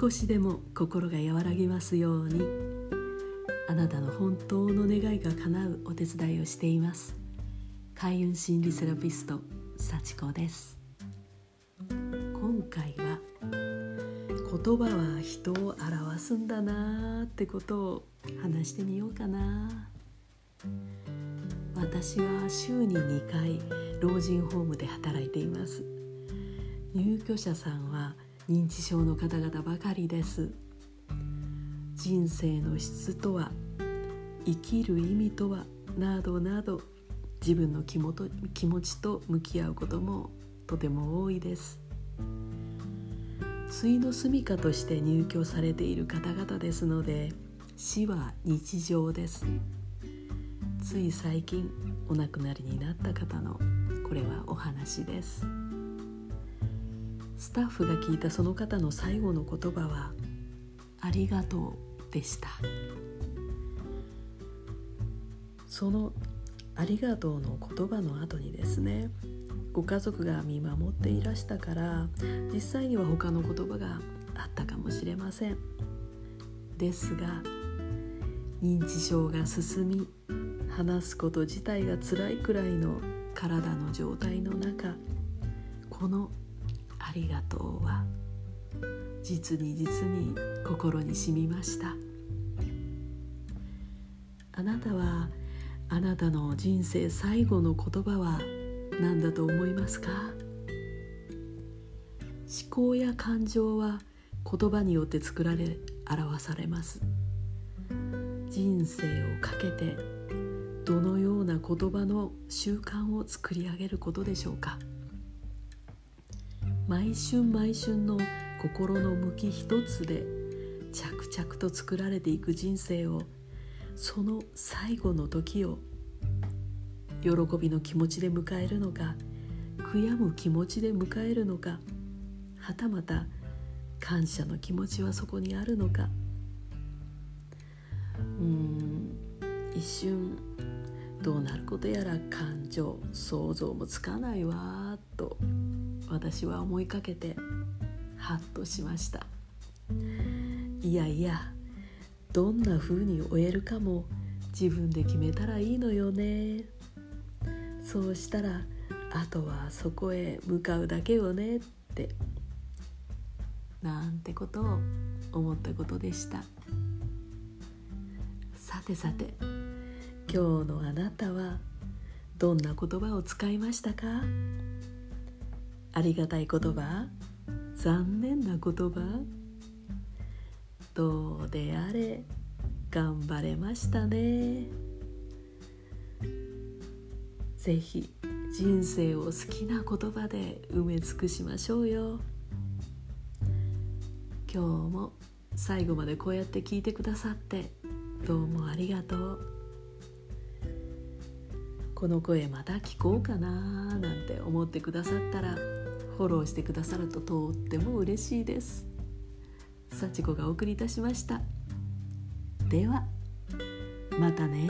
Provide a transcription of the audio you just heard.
少しでも心が和らぎますように。あなたの本当の願いが叶うお手伝いをしています。開運心理セラピスト幸子です。今回は言葉は人を表すんだなーってことを話してみようかな。私は週に2回老人ホームで働いています。入居者さんは認知症の方々ばかりです。人生の質とは生きる意味とはなどなど自分の気もと気持ちと向き合うこともとても多いです。対の住処として入居されている方々ですので死は日常です。つい最近お亡くなりになった方のこれはお話です。スタッフが聞いたその方の最後の言葉は「ありがとう」でした。その「ありがとう」の言葉の後にですねご家族が見守っていらしたから実際には他の言葉があったかもしれません。ですが認知症が進み話すこと自体が辛いくらいの体の状態の中この「ありがとう」は実に実に心に染みました。あなたはあなたの人生最後の言葉は何だと思いますか？思考や感情は言葉によって作られ表されます。人生をかけてどのような言葉の習慣を作り上げることでしょうか？毎春毎春の心の向き一つで着々と作られていく人生をその最後の時を喜びの気持ちで迎えるのか悔やむ気持ちで迎えるのかはたまた感謝の気持ちはそこにあるのか。うん一瞬どうなることやら感情想像もつかないわと。私は思いかけてハッとしました。いやいやどんな風に終えるかも自分で決めたらいいのよね。そうしたらあとはそこへ向かうだけよねってなんてことを思ったことでした。さてさて今日のあなたはどんな言葉を使いましたか？ありがたい言葉？残念な言葉？どうであれ？頑張れましたね。ぜひ人生を好きな言葉で埋め尽くしましょうよ。今日も最後までこうやって聞いてくださってどうもありがとう。この声また聞こうかななんて思ってくださったらフォローしてくださるととっても嬉しいです。幸子がお送りいたしました。ではまたね。